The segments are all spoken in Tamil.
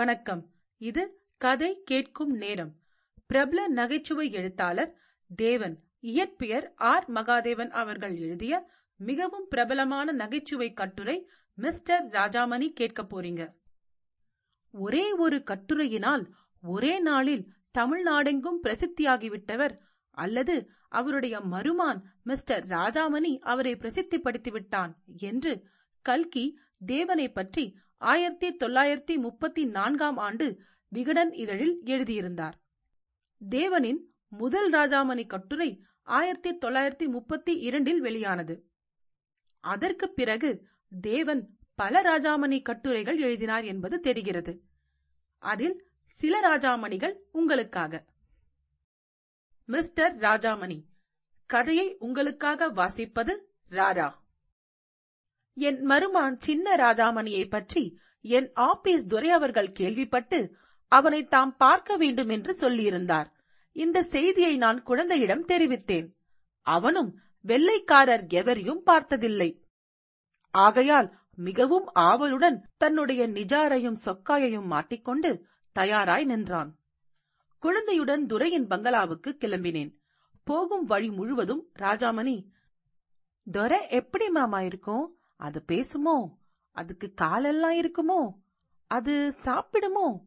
வணக்கம். இது கதை கேட்கும் நேரம். பிரபல நகைச்சுவை எழுத்தாளர் தேவன் இயற்பெயர் ஆர். மகாதேவன் அவர்கள் எழுதிய மிகவும் பிரபலமான நகைச்சுவை கட்டுரை மிஸ்டர் ராஜாமணி கேட்க போறீங்க. ஒரே ஒரு கட்டுரையினால் ஒரே நாளில் தமிழ்நாடெங்கும் பிரசித்தியாகிவிட்டவர் அல்லது அவருடைய மருமான் மிஸ்டர் ராஜாமணி அவரை பிரசித்திப்படுத்திவிட்டான் என்று கல்கி தேவனை பற்றி ஆயிரத்தி தொள்ளாயிரத்தி முப்பத்தி நான்காம் ஆண்டு விகடன் இதழில் எழுதியிருந்தார். தேவனின் முதல் ராஜாமணி கட்டுரை ஆயிரத்தி தொள்ளாயிரத்தி முப்பத்தி இரண்டில் வெளியானது. அதற்கு பிறகு தேவன் பல ராஜாமணி கட்டுரைகள் எழுதினார் என்பது தெரிகிறது. அதில் சில ராஜாமணிகள் உங்களுக்காக. மிஸ்டர் ராஜாமணி கதையை உங்களுக்காக வாசிப்பது ராரா. என் மருமான் சின்ன ராஜாமணியை பற்றி என் ஆபீஸ் துரை அவர்கள் கேள்விப்பட்டு அவனை தாம் பார்க்க வேண்டும் என்று சொல்லியிருந்தார். இந்த செய்தியை நான் குழந்தையிடம் தெரிவித்தேன். அவனும் வெள்ளைக்காரர் எவரையும் பார்த்ததில்லை. ஆகையால் மிகவும் ஆவலுடன் தன்னுடைய நிஜாரையும் சொக்காயையும் மாட்டிக்கொண்டு தயாராய் நின்றான். குழந்தையுடன் துரையின் பங்களாவுக்கு கிளம்பினேன். போகும் வழி முழுவதும் ராஜாமணி துரை எப்படி மாமா இருக்கும்? அது பேசுமோ? அதுக்கு காலெல்லாம் இருக்குமோ? அது சாப்பிடுமோ?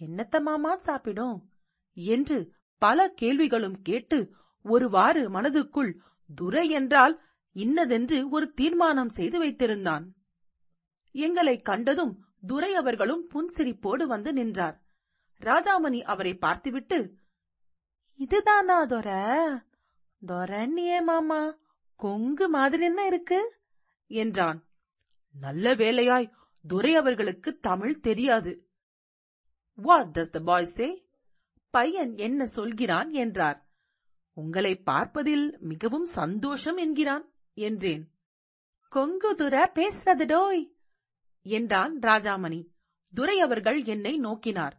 என்னத்த மாமா சாப்பிடும்? என்று பல கேள்விகளும் கேட்டு ஒருவாறு மனதுக்குள் துரை என்றால் இன்னதென்று ஒரு தீர்மானம் செய்து வைத்திருந்தான். எங்களை கண்டதும் துரை அவர்களும் புன்சிரிப்போடு வந்து நின்றார். ராஜாமணி அவரை பார்த்துவிட்டு இதுதானா தொர? தொரண்ணியே மாமா கொங்கு மாதிரி என்ன இருக்கு? என்றான். நல்ல வேலையாய் துரை அவர்களுக்கு தமிழ் தெரியாது. வாட் டஸ் த பாய் சே பையன் என்ன சொல்கிறான்? என்றார். உங்களை பார்ப்பதில் மிகவும் சந்தோஷம் என்கிறான் என்றேன். கொங்கு துர பேசுறது டோய் என்றான் ராஜாமணி. துரை அவர்கள் என்னை நோக்கினார்.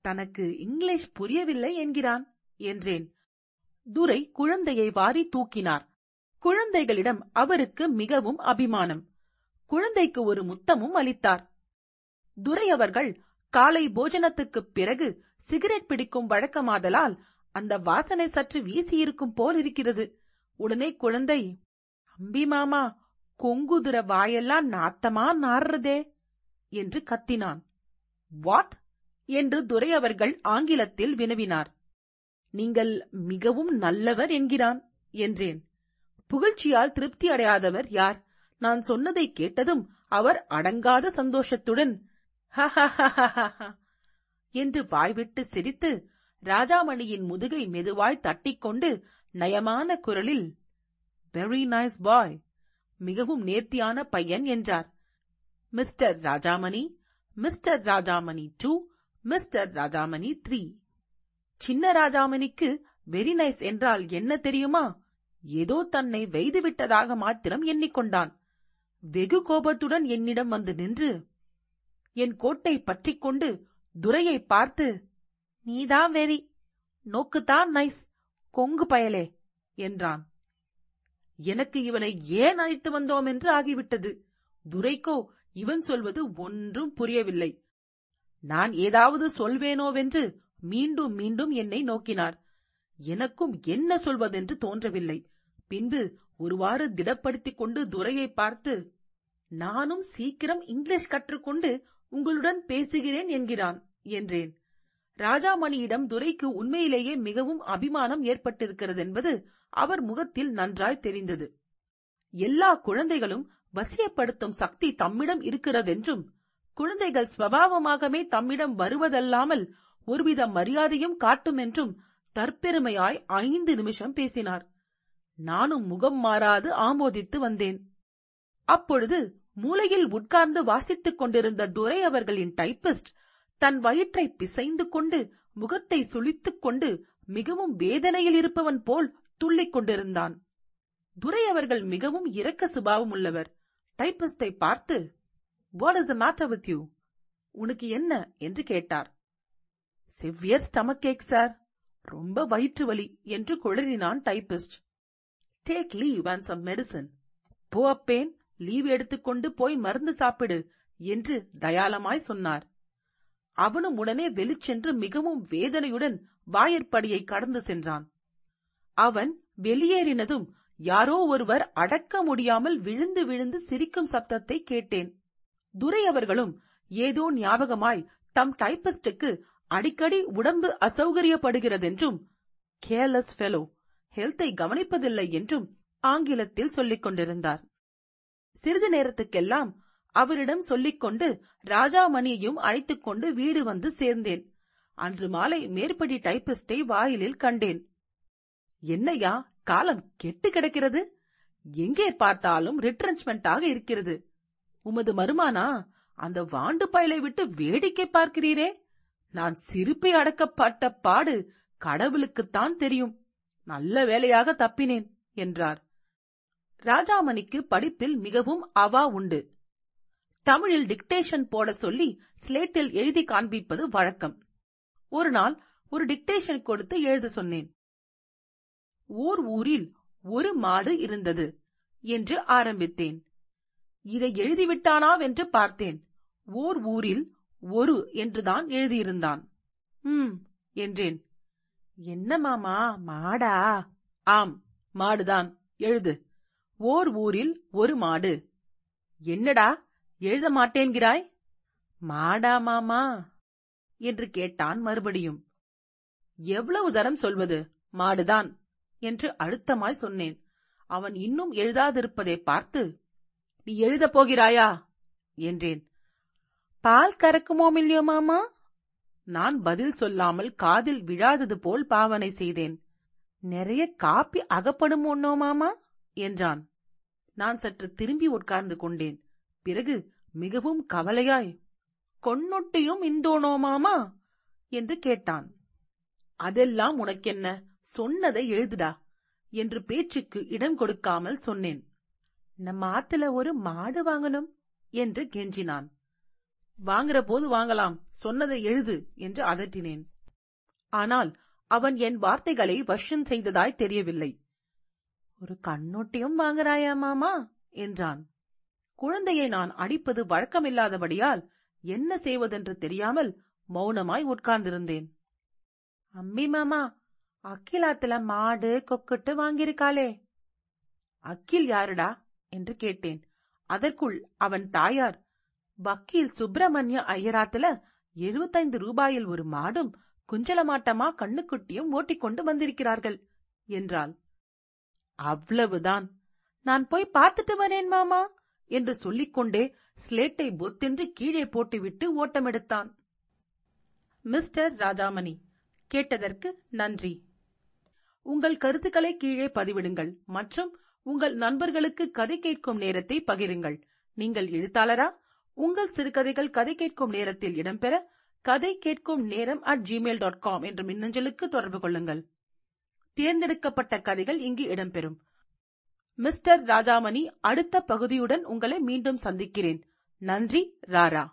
தனக்கு இங்கிலீஷ் புரியவில்லை என்கிறான் என்றேன். துரை குழந்தையை வாரி தூக்கினார். குழந்தைகளிடம் அவருக்கு மிகவும் அபிமானம். குழந்தைக்கு ஒரு முத்தமும் அளித்தார். துரை அவர்கள் காலை போஜனத்துக்குப் பிறகு சிகரெட் பிடிக்கும் வழக்கமாதலால் அந்த வாசனை சற்று வீசியிருக்கும் போல் இருக்கிறது. உடனே குழந்தை அம்பி மாமா கொங்குதுர வாயெல்லாம் நாத்தமா நாறுறதே என்று கத்தினான். வாட்? என்று துரை அவர்கள் ஆங்கிலத்தில் வினவினார். நீங்கள் மிகவும் நல்லவர் என்கிறான் என்றேன். புகழ்ச்சியால் திருப்தி அடையாதவர் யார்? நான் சொன்னதை கேட்டதும் அவர் அடங்காத சந்தோஷத்துடன் என்று வாய்விட்டு சிரித்து ராஜாமணியின் முதுகை மெதுவாய் தட்டிக்கொண்டு நயமான குரலில் வெரி நைஸ் பாய் மிகவும் நேர்த்தியான பையன் என்றார். Mister Rajamani mister Rajamani two mister Rajamani three சின்ன ராஜாமணிக்கு வெரி நைஸ் என்றால் என்ன தெரியுமா? ஏதோ தன்னை வெய்துவிட்டதாக மாத்திரம் எண்ணிக்கொண்டான். வெகு கோபத்துடன் என்னிடம் வந்து நின்று என் கோட்டை பற்றிக் கொண்டு துரையை பார்த்து நீதான் வெறி நோக்குத்தான் நைஸ் கொங்கு பயலே என்றான். எனக்கு இவனை ஏன் அழைத்து வந்தோம் என்று ஆகிவிட்டது. துரைக்கோ இவன் சொல்வது ஒன்றும் புரியவில்லை. நான் ஏதாவது சொல்வேனோவென்று மீண்டும் மீண்டும் என்னை நோக்கினார். எனக்கும் என்ன சொல்வதென்று தோன்றவில்லை. பின்பு ஒருவாறு திடப்படுத்திக் கொண்டு துரையை பார்த்து நானும் சீக்கிரம் இங்கிலீஷ் கற்றுக்கொண்டு உங்களுடன் பேசுகிறேன் என்கிறான் என்றேன். ராஜாமணியிடம் துரைக்கு உண்மையிலேயே மிகவும் அபிமானம் ஏற்பட்டிருக்கிறது என்பது அவர் முகத்தில் நன்றாய் தெரிந்தது. எல்லா குழந்தைகளும் வசியப்படுத்தும் சக்தி தம்மிடம் இருக்கிறதென்றும் குழந்தைகள் ஸ்வபாவமாகவே தம்மிடம் வருவதல்லாமல் ஒருவித மரியாதையும் காட்டும் என்றும் தற்பெருமையாய் ஐந்து நிமிஷம் பேசினார். நானும் முகம் மாறாது ஆமோதித்து வந்தேன். அப்பொழுது மூலையில் உட்கார்ந்து வாசித்துக் கொண்டிருந்த துரை அவர்களின் டைப்பிஸ்ட் தன் வயிற்றை பிசைந்து கொண்டு முகத்தை சுளித்துக் கொண்டு மிகவும் வேதனையில் இருப்பவன் போல் துள்ளிக் கொண்டிருந்தான். துரை அவர்கள் மிகவும் இரக்க சுபாவம் உள்ளவர். டைப்பிஸ்டை பார்த்து what is matter with you உனக்கு என்ன? என்று கேட்டார். செவ்வியர் ஸ்டமக் கேக் சார் ரொம்ப வயிற்று வலி என்று குளறினான் typist. Take leave and some medicine போ அப்பேன் லீவ் எடுத்துக்கொண்டு போய் மருந்து சாப்பிடு என்று தயாளமாய் சொன்னார். அவனும் உடனே வெளிச்சென்று மிகவும் வேதனையுடன் வாயிற்படியை கடந்து சென்றான். அவன் வெளியேறினதும் யாரோ ஒருவர் அடக்க முடியாமல் விழுந்து விழுந்து சிரிக்கும் சப்தத்தை கேட்டேன். துரை அவர்களும் ஏதோ ஞாபகமாய் தம் டைப்பிஸ்டுக்கு அடிக்கடி உடம்பு அசௌகரியப்படுகிறதென்றும் கேர்லஸ் ஃபெலோ ஹெல்த்தை கவனிப்பதில்லை என்றும் ஆங்கிலத்தில் சொல்லிக் கொண்டிருந்தார். சிறிது நேரத்துக்கெல்லாம் அவரிடம் சொல்லிக்கொண்டு ராஜாமணியையும் அழைத்துக் கொண்டு வீடு வந்து சேர்ந்தேன். அன்று மாலை மேற்படி டைபிஸ்டை வாயிலில் கண்டேன். என்னையா காலம் கெட்டு கிடக்கிறது. எங்கே பார்த்தாலும் ரிட்ரென்ச்மெண்டாக இருக்கிறது. உமது மருமானா அந்த வாண்டு பயலை விட்டு வேடிக்கை பார்க்கிறீரே. நான் சிரிப்பை அடக்கப்பட்ட பாடு கடவுளுக்குத்தான் தெரியும். நல்ல வேலையாக தப்பினேன் என்றார். ராஜாமணிக்கு படிப்பில் மிகவும் அவா உண்டு. தமிழில் டிக்டேஷன் போட சொல்லி ஸ்லேட்டில் எழுதி காண்பிப்பது வழக்கம். ஒரு நாள் ஒரு டிக்டேஷன் கொடுத்து எழுத சொன்னேன். ஓர் ஊரில் ஒரு மாடு இருந்தது என்று ஆரம்பித்தேன். இதை எழுதிவிட்டானாவென்று பார்த்தேன். ஓர் ஊரில் ஒரு என்றுதான் எழுதியிருந்தான். ம் என்றேன். என்ன மாமா மாடா? ஆம் மாடுதான். எழுது. ஓர் ஊரில் ஒரு மாடு. என்னடா எழுத மாட்டேன்கிறாய்? மாடா மாமா? என்று கேட்டான் மறுபடியும். எவ்வளவு தரம் சொல்வது? மாடுதான் என்று அழுத்தமாய் சொன்னேன். அவன் இன்னும் எழுதாதிருப்பதை பார்த்து நீ எழுதப் போகிறாயா? என்றேன். பால் கறக்குமோமில்லையோ மாமா? நான் பதில் சொல்லாமல் காதில் விழாதது போல் பாவனை செய்தேன். நிறைய காப்பி அகப்படுமோன்னோ மாமா? என்றான். நான் சற்று திரும்பி உட்கார்ந்து கொண்டேன். பிறகு மிகவும் கவலையாய் கொன்னொட்டியும் இந்தோனோ மாமா? என்று கேட்டான். அதெல்லாம் உனக்கென்ன? சொன்னதை எழுதுடா என்று பேச்சுக்கு இடம் கொடுக்காமல் சொன்னேன். நம்ம ஆத்துல ஒரு மாடு வாங்கணும் என்று கெஞ்சினான். வாங்குற போது வாங்கலாம் சொன்னதை எழுது என்று அதட்டினேன். ஆனால் அவன் என் வார்த்தைகளை வர்ஷன் செய்ததாய் தெரியவில்லை. ஒரு கண்ணொட்டியும் வாங்குறாயா மாமா? என்றான். குழந்தையை நான் அடிப்பது வழக்கமில்லாதபடியால் என்ன செய்வதென்று தெரியாமல் மௌனமாய் உட்கார்ந்திருந்தேன். அம்மி மாமா அக்கிலாத்துல மாடு கொக்கிட்டு வாங்கியிருக்காளே. அக்கில் யாருடா? என்று கேட்டேன். அதற்குள் அவன் தாயார் வக்கீல் சுப்பிரமணிய ஐயராத்துல எழுபத்தைந்து ரூபாயில் ஒரு மாடும் குஞ்சலமாட்டமா கண்ணுக்குட்டியும் ஓட்டிக்கொண்டு வந்திருக்கிறார்கள் என்றாள். அவ்வளவுதான். நான் போய் பார்த்துட்டு வரேன் மாமா என்று சொல்லிக்கொண்டே ஸ்லேட்டை பொத்தென்று கீழே போட்டுவிட்டு ஓட்டமெடுத்தான். மிஸ்டர் ராஜாமணி கேட்டதற்கு நன்றி. உங்கள் கருத்துக்களை கீழே பதிவிடுங்கள் மற்றும் உங்கள் நண்பர்களுக்கு கதை கேட்கும் நேரத்தை பகிருங்கள். நீங்கள் எழுத்தாளரா? உங்கள் சிறுகதைகள் கதை கேட்கும் நேரத்தில் இடம்பெற கதை கேட்கும் நேரம் அட் ஜிமெயில் டாட் காம் என்ற மின்னஞ்சலுக்கு தொடர்பு கொள்ளுங்கள். தேர்ந்தெடுக்கப்பட்ட கதைகள் இங்கு இடம்பெறும். மிஸ்டர் ராஜாமணி அடுத்த பகுதியுடன் உங்களை மீண்டும் சந்திக்கிறேன். நன்றி ராரா.